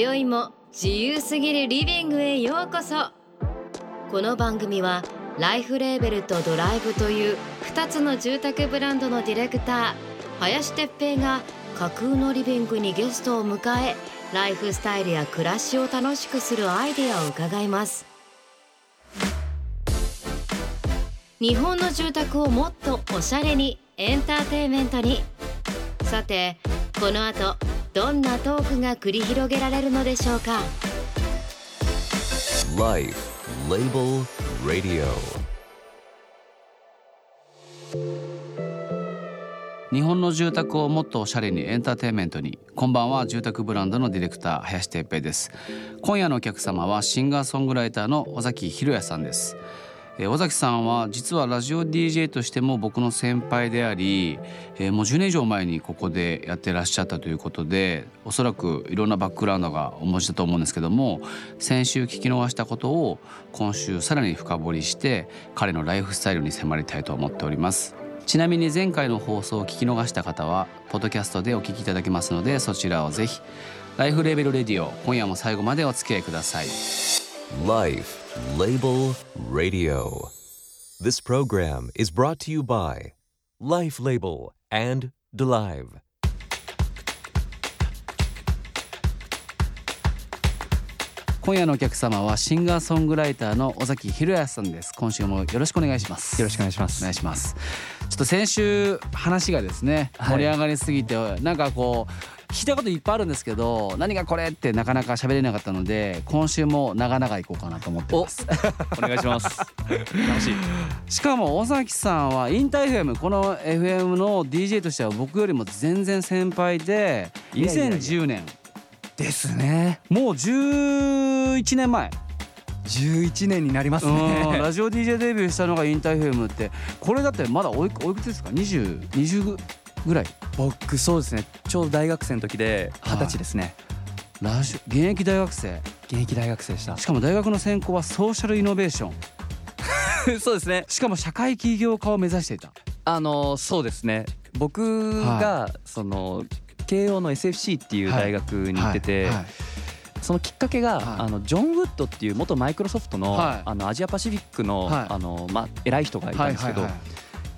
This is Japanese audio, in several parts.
今宵も自由すぎるリビングへようこそ。この番組はライフレーベルとドライブという2つの住宅ブランドのディレクター林哲平が架空のリビングにゲストを迎えライフスタイルや暮らしを楽しくするアイデアを伺います。日本の住宅をもっとおしゃれにエンターテイメントに。さてこの後どんなトークが繰り広げられるのでしょうか？Life Label Radio. 日本の住宅をもっとおしゃれにエンターテインメントに。こんばんは住宅ブランドのディレクター林哲平です。今夜のお客様はシンガーソングライターの尾崎博也さんです。えー尾崎さんは実はラジオ DJ としても僕の先輩であり、えもう10年以上前にここでやってらっしゃったということでおそらくいろんなバックグラウンドがお持ちだと思うんですけども先週聞き逃したことを今週さらに深掘りして彼のライフスタイルに迫りたいと思っております。ちなみに前回の放送を聞き逃した方はポッドキャストでお聞きいただけますのでそちらをぜひライフレベルレディオ今夜も最後までお付き合いください。Label Radio. This program is brought to you by Life Label and Delive. 今夜のお客様はシンガーソングライターの尾崎博也さんです。今週もよろしくお願いします。よろしくお願いします。お願いします。ちょっと先週話がですねはい。盛り上がりすぎて、なんかこう聞いたこといっぱいあるんですけど何がこれってなかなか喋れなかったので今週も長々いこうかなと思ってます。お願いします。楽しい。しかも尾崎さんはインター FM この FM の DJ としては僕よりも全然先輩でいやいやいや。2010年。ですね。もう11年前。11年になりますうんねラジオ DJ デビューしたのがインター FM って。これだってまだおいくおいくつですか？2020 20ぐらい？僕そうですね。ちょうど大学生の時で二十歳ですね。ラジオ現役大学生？現役大学生でした。しかも大学の専攻はソーシャルイノベーション。そうですね。しかも社会起業家を目指していた。あのそうですね。僕がその慶応の SFC っていう大学に行ってて、そのきっかけが、はい。あのジョン・ウッドっていう元マイクロソフトの,、はい。あのアジアパシフィックの,、はい。あのまあ、偉い人がいたんですけど、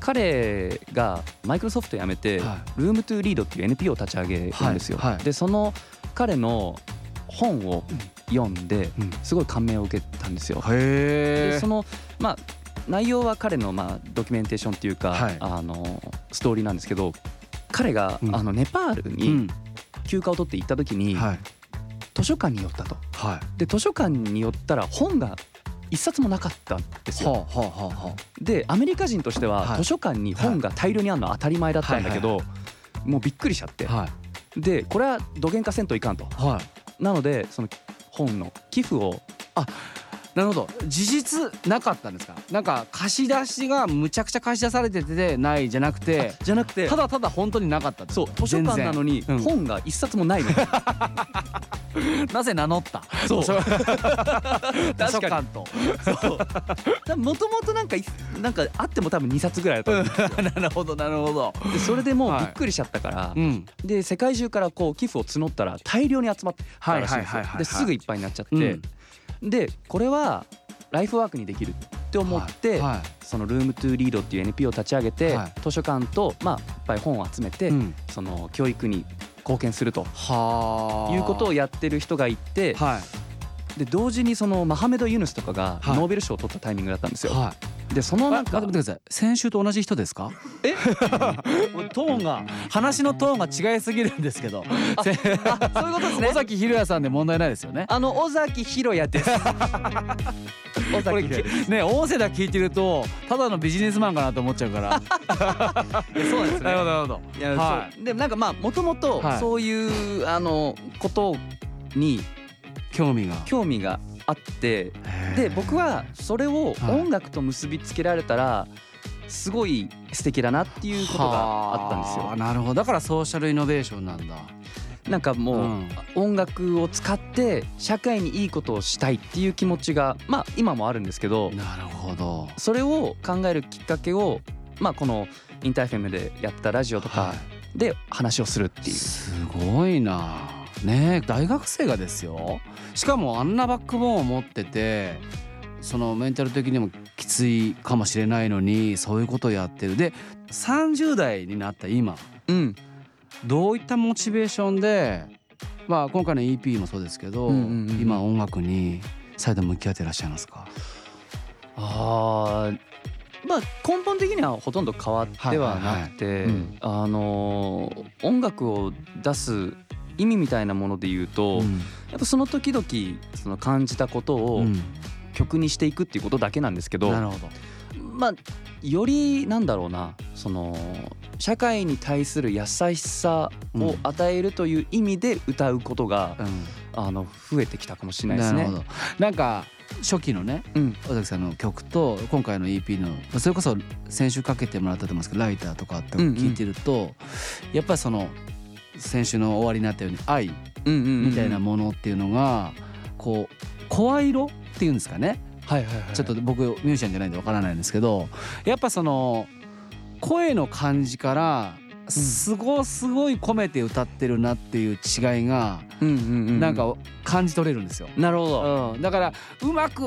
彼がマイクロソフト辞めて、はルームトゥーリードっていう NPO を立ち上げるんですよ。はい。はい。でその彼の本を読んでうん。すごい感銘を受けたんですよ。へえでそのまあ内容は彼のまあドキュメンテーションっていうか、はい。あのストーリーなんですけど彼が、うん。あのネパールうにん。休暇を取って行った時に、はい。図書館に寄ったと。はい。で図書館に寄ったら本が一冊もなかったんですよ。でアメリカ人としてははい。図書館に本が大量にあるのは当たり前だったんだけど、もうびっくりしちゃって、でこれはどげんかせんといかんと。はい。なのでその本の寄付を。なるほど。事実なかったんですか？なんか貸し出しがむちゃくちゃ貸し出されててないじゃなくてじゃなくてただただ本当になかったそう図書館なのに本が一冊もないの、うん なぜ名乗った？そう。確か館と もともとなんかいなんかあっても多分2冊ぐらいだったんです なるほどなるほど。でそれでもうはい。びっくりしちゃったから、うん。で世界中からこう寄付を募ったら大量に集まったらしいんですよ。はいはいはいはいはい。ですぐいっぱいになっちゃって、うん。でこれはライフワークにできるって思って、はい。はい。そのルームトゥーリードっていう NPO を立ち上げて、はい。図書館とまあいっぱい本を集めて、うん。その教育に貢献するとはあ。いうことをやってる人がいてはい。で同時にそのマハメド・ユヌスとかがはい。ノーベル賞を取ったタイミングだったんですよ。はいでそのあなんか待ってください。先週と同じ人ですか？え？トーンが話のトーンが違いすぎるんですけど。せそういうことですね。尾崎博也さんで問題ないですよね。あの尾崎博也です。尾崎ね音声だけ聞いてるとただのビジネスマンかなと思っちゃうから。そうですなるほどなるほど。いや、はそう。でもなんかまあもともとはい。そういうあのことに興味が。興味があってで僕はそれをはい。音楽と結びつけられたらすごい素敵だなっていうことがあったんですよ。はあなるほど。だからソーシャルイノベーションなんだ。なんかもう、うん。音楽を使って社会にいいことをしたいっていう気持ちがまあ今もあるんですけどなるほど。それを考えるきっかけをまあこのインターフェムでやったラジオとかで話をするっていう。すごいなねえ大学生がですよ。しかもあんなバックボーンを持っててそのメンタル的にもきついかもしれないのにそういうことをやってる。で30代になった今。うん。どういったモチベーションで、まあ、今回の EP もそうですけど、今音楽に再度向き合ってらっしゃいますか？あーまあ根本的にはほとんど変わってはなくて、あのー音楽を出す意味みたいなもので言うと、うん。やっぱその時々その感じたことをうん。曲にしていくっていうことだけなんですけど、なるほど。まあよりなんだろうなその社会に対する優しさを与えるという意味で歌うことが、あの増えてきたかもしれないですね。ななんか初期のねうん。尾崎さんの曲と今回の EP のそれこそ先週かけてもらったと思うんですけど「ライター」とかって聞いてると、やっぱりその先週の終わりになったように愛みたいなものっていうのがこう声色っていうんですかね。はいはいはい。ちょっと僕ミュージシャンじゃないんでわからないんですけどやっぱその声の感じからすごすごい込めて歌ってるなっていう違いがなんか感じ取れるんですよ。なるほど。うん、だからうまく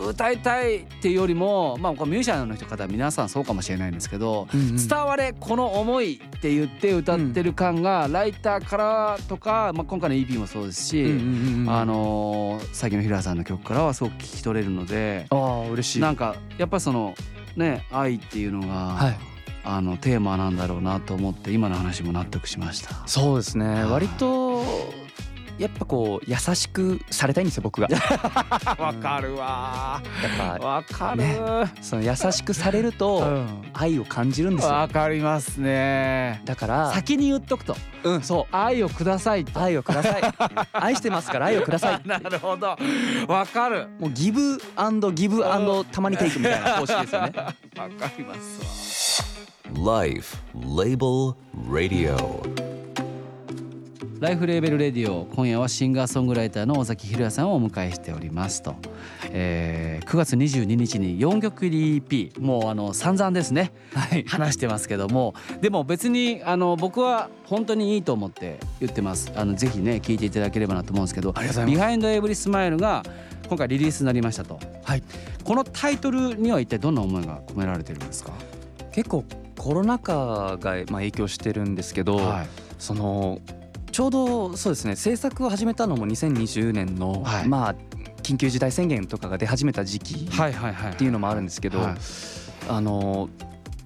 歌いたいっていうよりもまあミュージシャンの人方は皆さんそうかもしれないんですけど、伝われこの思いって言って歌ってる感がライターからとか、まあ、今回の EP もそうですし、あのー最近の平さんの曲からはすごく聞き取れるのでああ嬉しい。なんかやっぱそのね愛っていうのが、はいあのテーマなんだろうなと思って今の話も納得しました。そうですね。はい割とやっぱこう優しくされたいんですよ僕が。や わかるわっぱわかる、ねその優しくされるうとん愛を感じるんですよ。わかりますね。だから先に言っとくとうんそう愛をくださいと。愛をください。愛してますから愛をください。なるほどわかるもうギブアンドギブアンドたまにテイクみたいな方式ですよね。わかりますわ Life Label Radio. Life Label Radio 今夜はシンガーソングライターの尾崎裕也さんをお迎えしておりますと、えー9月22日に4曲入り EP もうあの散々ですね。はい。話してますけども。でも別にあの僕は本当にいいと思って言ってます。あのぜひね聞いていただければなと思うんですけど Behind Every Smile が今回リリースになりましたと。はい。このタイトルには一体どんな思いが込められてるんですか？結構コロナ禍がまあ影響してるんですけど、はい。そのちょうどそうですね制作を始めたのも2020年の、はい。まあ緊急事態宣言とかが出始めた時期っていうのもあるんですけど、はい。あの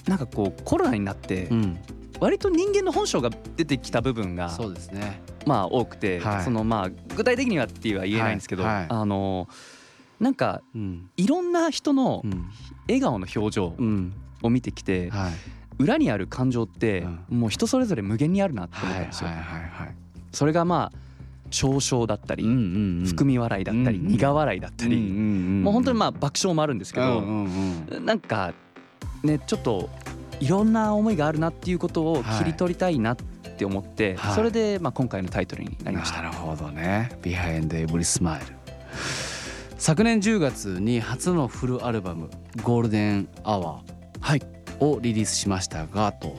なんかこうコロナになってうん。割と人間の本性が出てきた部分がそうですね。まあ多くて、はい。そのまあ具体的にはっていうは言えないんですけど、あのなんかうん。いろんな人のうん。笑顔の表情うん。を見てきて、はい裏にある感情ってもう人それぞれ無限にあるなって思ったんですよ。それがまあ嘲笑だったり、含み笑いだったり、うん苦笑いだったり、もう本当にまあ爆笑もあるんですけど、うなんかねちょっといろんな思いがあるなっていうことを切り取りたいなって思って、はい。それでまあ今回のタイトルになりました。なるほどね「 Behind Every Smile 昨年10月に初のフルアルバム「 Golden Hour」はいをリリースしましたがと。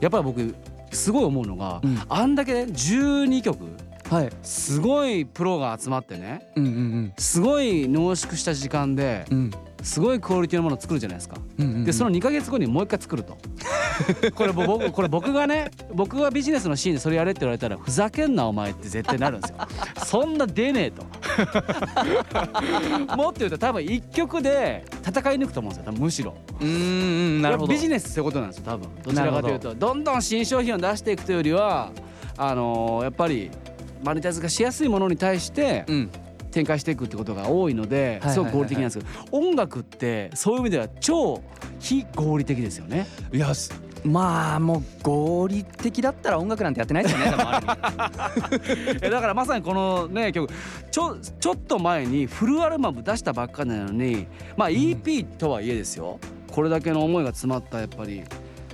やっぱり僕すごい思うのが、うん。あんだけね12曲はい、すごいプロが集まってねうんうんすごい濃縮した時間でうんうんすごいクオリティのものを作るじゃないですか。うんうんでその2か月後にもう一回作ると。これ僕これ僕がね僕がビジネスのシーンでそれやれって言われたらふざけんなお前って絶対なるんですよ。そんな出ねえと。もっと言うと多分1曲で戦い抜くと思うんですよ多分むしろ。うんうんなるほど。ビジネスってことなんですよ多分。どちらかというと。どんどん新商品を出していくというよりはあのーやっぱりマネタイズがしやすいものに対してうん展開していくってことが多いのですごく合理的なんですけど音楽ってそういう意味では超非合理的ですよね。いやすまあもう合理的だったら音楽なんてやってないですよね。だからまさにこのね曲ちょちょっと前にフルアルバム出したばっかりなのにまあ EP とはいえですよ。これだけの思いが詰まったやっぱり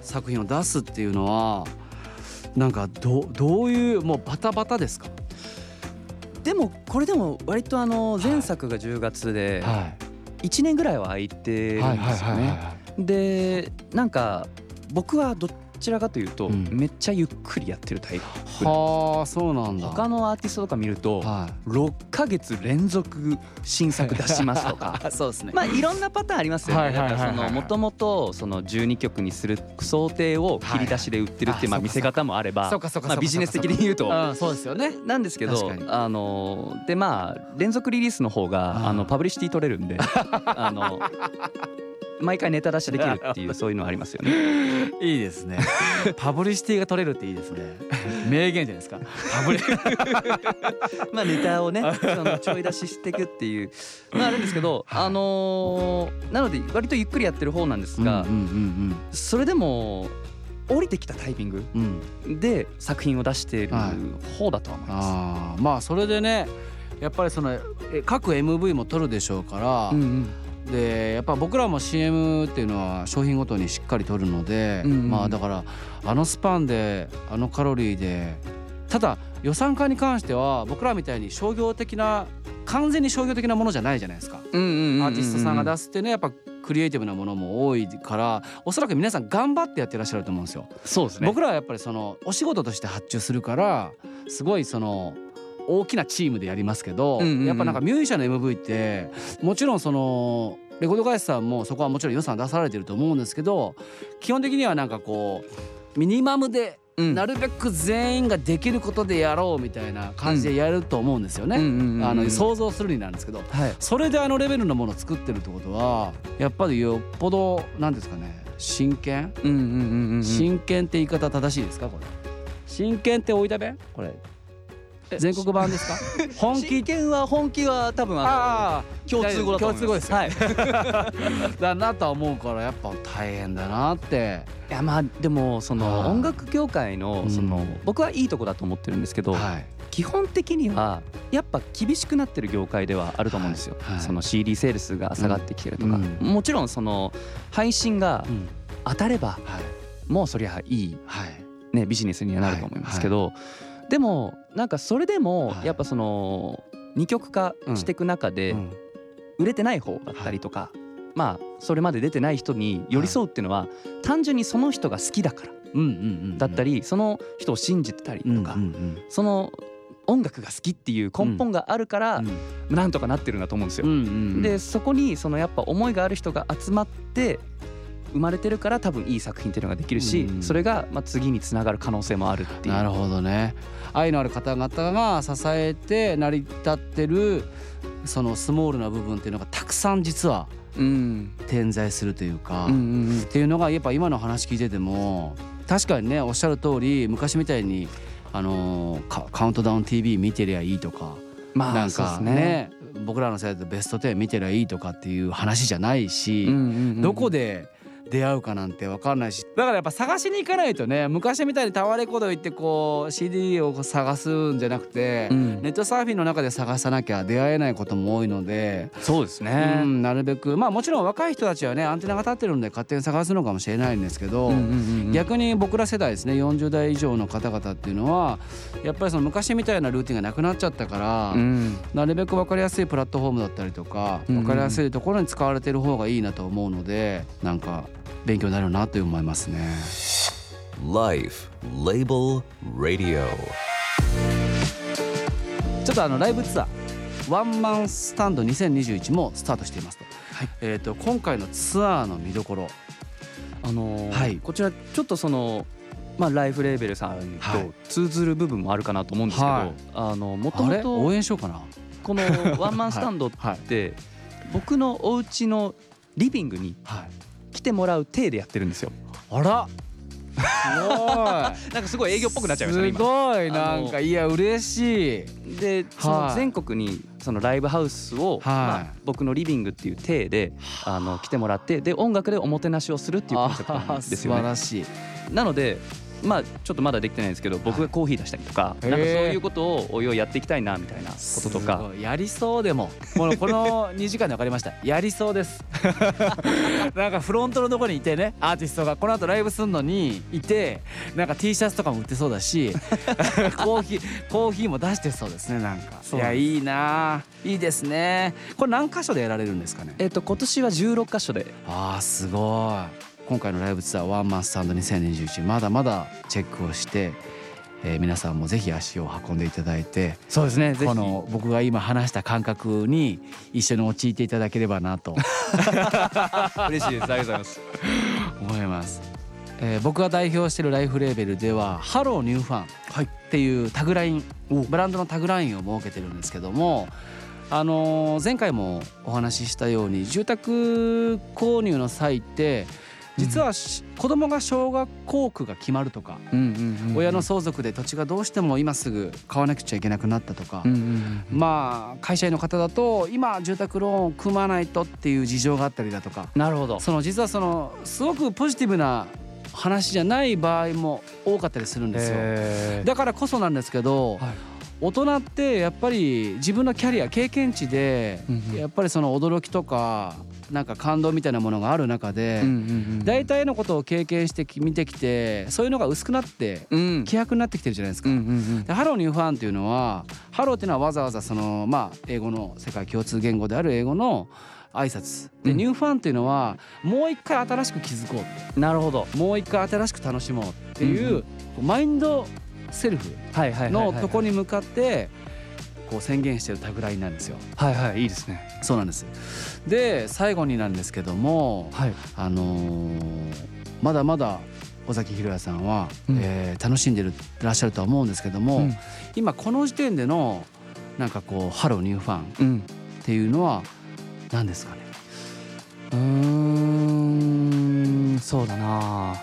作品を出すっていうのはなんかどどういうもうバタバタですか？でもこれでも割とあの前作が10月ではい1年ぐらいは空いてるんですよね。でなんか僕はどちらかというと、うん。めっちゃゆっくりやってるタイプ。はあそうなんだ。他のアーティストとか見るとはい。6ヶ月連続新作出しますとか。そうですね。まあいろんなパターンありますよね。だからそのもともとその12曲にする想定を切り出しで売ってるっていうまあはい見せ方もあればそうかそうかそうかまあビジネス的に言うと。うんそうですよね。なんですけどあのでまあ連続リリースの方あがー。あのパブリシティ取れるんで。あの毎回ネタ出しできるっていうそういうのありますよね。いいですね。パブリシティが取れるっていいですね。名言じゃないですか。パブリ。まあネタをねそのちょい出ししていくっていう。のがあるんですけどあのーなので割とゆっくりやってる方なんですがうんうんそれでも降りてきたタイミングうん。うんで作品を出しているはい。方だとは思います。あーまあそれでねやっぱりそのえ各 MV も撮るでしょうから、うんうんでやっぱ僕らも CM っていうのは商品ごとにしっかり撮るので、うんうんまあだからあのスパンであのカロリーでただ予算化に関しては僕らみたいに商業的な完全に商業的なものじゃないじゃないですか。アーティストさんが出すすってねやっぱクリエイティブなものも多いからおそらく皆さん頑張ってやってらっしゃると思うんですよ。そうですね。僕らはやっぱりそのお仕事として発注するからすごいその大きなチームでやりますけど、やっぱなんかミュージシャンの MV ってもちろんそのレコード会社さんもそこはもちろん予算出されてると思うんですけど基本的にはなんかこうミニマムでうん。なるべく全員ができることでやろうみたいな感じでやると思うんですよね。あの想像するになんですけどはい。それであのレベルのものを作ってるってことはやっぱりよっぽどなんですかね真剣？真剣って言い方正しいですかこれ？真剣って置いたべこれ全国版ですか？本気？真剣は本気は多分ああの共通語だと思います。共通語ですよはい。あ だなとは思うからやっぱ大変だなって。いやまあでもそのはい音楽業界のそのうん僕はいいとこだと思ってるんですけど、はい。基本的にはやっぱ厳しくなってる業界ではあると思うんですよ。はいはい。その CD セールスが下がってきてるとか、うん。もちろんその配信がうん。当たればはい。もうそりゃいいはい。ねビジネスにはなると思いますけど、でもなんかそれでもはい。やっぱその二極化していく中でうん。売れてない方だったりとか、まあそれまで出てない人に寄り添うっていうのは単純にその人が好きだからだったりその人を信じてたりとかその音楽が好きっていう根本があるからうん。なんとかなってるんだと思うんですよ。でそこにそのやっぱ思いがある人が集まって生まれてるから多分いい作品っていうのができるしうん。それがまあ次につながる可能性もあるっていう。なるほどね。愛のある方々が支えて成り立ってるそのスモールな部分っていうのがたくさん実はうん。点在するというか、うんうんっていうのがやっぱ今の話聞いてても確かにねおっしゃる通り昔みたいにあのーカカウントダウン TV 見てりゃいいとか、まあなんかね。ね。僕らの世代でベスト10見てりゃいいとかっていう話じゃないし、うん。どこで出会うかなんて分かんないし。だからやっぱ探しに行かないとね昔みたいにタワーレコード行ってこう CD を探すんじゃなくて、うん。ネットサーフィンの中で探さなきゃ出会えないことも多いので、そうですうね。ん、なるべくまあもちろん若い人たちはねアンテナが立ってるんで勝手に探すのかもしれないんですけど、逆に僕ら世代ですね40代以上の方々っていうのはやっぱりその昔みたいなルーティンがなくなっちゃったから、うん。なるべく分かりやすいプラットフォームだったりとか分かりやすいところに使われてる方がいいなと思うのでなんか勉強になるなと思いますね。Life Label Radio. ちょっとあのライブツアーワンマンスタンド2021もスタートしていますと,、えー、と今回のツアーの見どころ。あのーはい。こちらちょっとそのまあライフレーベルさんはい。と通ずる部分もあるかなと思うんですけど、はい。あのもとあれ？もと応援しようかな。このワンマンスタンドっ はい。て僕のお家のリビングにはい来てもらう体でやってるんですよ。あら。す なんかすごい営業っぽくなっちゃいましたねごいすごい。なんかいや嬉しい。今。でその全国にそのライブハウスを、まあ、僕のリビングっていう体であ。の来てもらってで音楽でおもてなしをするっていうコンセプトなんですよあー素晴ね。らしい。なのでまあちょっとまだできてないんですけど僕がコーヒー出したりとか、なんかそういうことをおいおいやっていきたいなみたいなこととすかやりそうでも。このこの2時間で分かりました。やりそうです。なんかフロントのところにいてねアーティストが。この後ライブするのにいてなんか T シャツとかも売ってそうだし コーヒーコーヒーも出してそうですねなんか。いやいいな。いいですね。これ何箇所でやられるんですかね？えっと今年は16箇所で。あーすごい今回のライブツアー One Man Stand 2021まだまだチェックをしてえー、皆さんもぜひ足を運んでいただいてそうですね。この僕が今話した感覚に一緒に陥っていただければなと。嬉しいです。ありがとうございます。思います、えー、僕が代表している Life Label では「 Hello New Fun」っていうタグライン、ブランドのタグラインを設けてるんですけどもあのー、前回もお話ししたように住宅購入の際って実は子供が小学校区が決まるとか親の相続で土地がどうしても今すぐ買わなくちゃいけなくなったとか。まあ会社員の方だと今住宅ローンを組まないとっていう事情があったりだとか。なるほど。その実はそのすごくポジティブな話じゃない場合も多かったりするんですよ。だからこそなんですけど、はい。大人ってやっぱり自分のキャリア経験値でやっぱりその驚きとかなんか感動みたいなものがある中で大体のことを経験して見てきてそういうのが薄くなって希薄になってきてるじゃないですか。で Hello New Fun っていうのはハローっていうのはわざわざそのまあ英語の世界共通言語である英語の挨拶。で、ニューファンっていうのはもう一回新しく気づこう。なるほど。もう一回新しく楽しもうっていう、マインドセットのとこに向かってこう宣言してるタグラインなんですよ。はいはいいいですね。そうなんです。で最後になんですけども、はい、あのー、まだまだ尾崎裕也さんは、うん、えー、楽しんでるらっしゃるとは思うんですけども、うん、今この時点でのなんかこう Hello New Fun っていうのは何ですかね？うん、そうだな。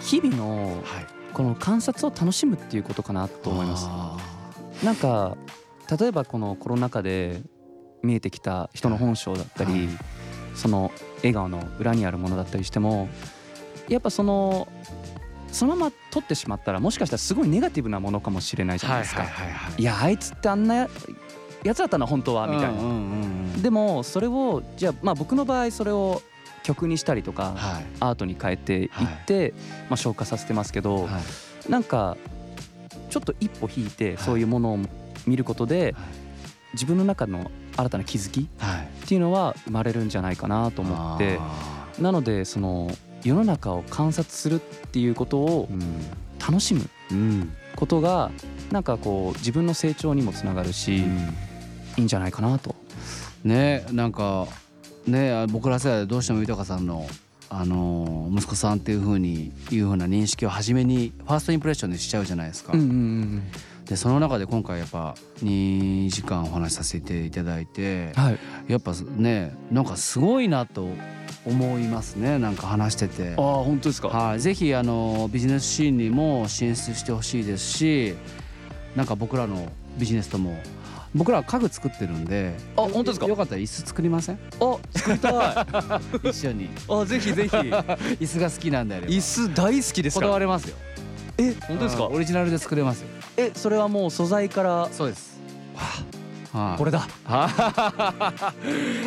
日々の、はいこの観察を楽しむっていうことかなと思います。なんか例えばこのコロナ禍で見えてきた人の本性だったり、はい、その笑顔の裏にあるものだったりしてもやっぱそのそのまま撮ってしまったらもしかしたらすごいネガティブなものかもしれないじゃないですか。いやあいつってあんなやつだったな本当はみたいな。でもそれをじゃあまあ僕の場合それを曲にしたりとか、はい、アートに変えていって、はい、まあ、消化させてますけど、はい、なんかちょっと一歩引いてそういうものを見ることで、自分の中の新たな気づきっていうのは生まれるんじゃないかなと思って、なのでその世の中を観察するっていうことを楽しむことがなんかこう自分の成長にもつながるし、いいんじゃないかなと。ねなんかね僕ら世代でどうしても豊さんのあの息子さんっていうふうにいうふうな認識を初めにファーストインプレッションでしちゃうじゃないですか。でその中で今回やっぱ2時間お話しさせていただいて、はい、やっぱねなんかすごいなと思いますね。なんか話してて。あ本当ですか、はい、ぜひあのビジネスシーンにも進出してほしいですしなんか僕らのビジネスとも僕ら家具作ってるんであ本当ですか？よかったら椅子作りません？あ作りたい。一緒に。あぜひぜひ。椅子が好きなんであれ椅子大好きですこだわれますよ。え本当ですか？オリジナルで作れますよえそれはもう素材から。そうです。はあ、これだ。あ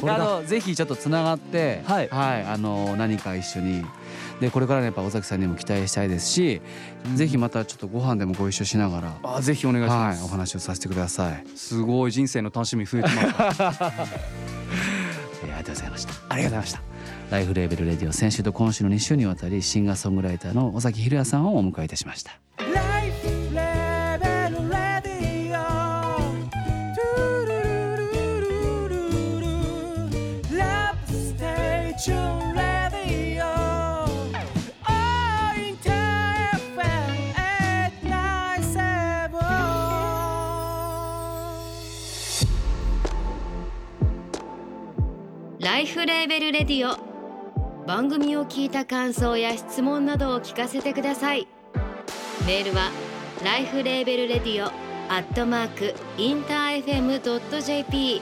のぜひちょっとつながって、はい、はい、あの何か一緒に。でこれからねやっぱ尾崎さんにも期待したいですし、うん、ぜひまたちょっとご飯でもご一緒しながらあぜひお願いします、はい、お話をさせてください。すごい人生の楽しみ増えてます。ありがとうございました。ありがとうございました。ライフレーベルレディオ先週と今週の2週にわたりシンガーソングライターの尾崎裕也さんをお迎えいたしましたLife Label Radio。番組を聞いた感想や質問などを聞かせてください。メールはライフレーベルレディオ。アットマークインター FM.jp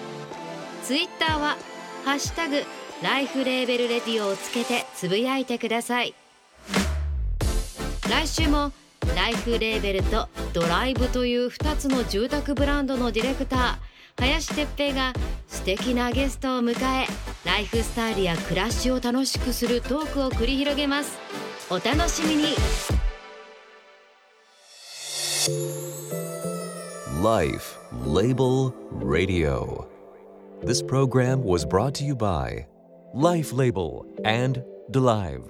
ツイッターはハッシュタグ Life Label Radio をつけてつぶやいてください。来週も Life Label と Dolive という2つの住宅ブランドのディレクター林哲平が素敵なゲストを迎えライフスタイルや暮らしを楽しくするトークを繰り広げますお楽しみに Life Label Radio This program was brought to you by Life Label and Delive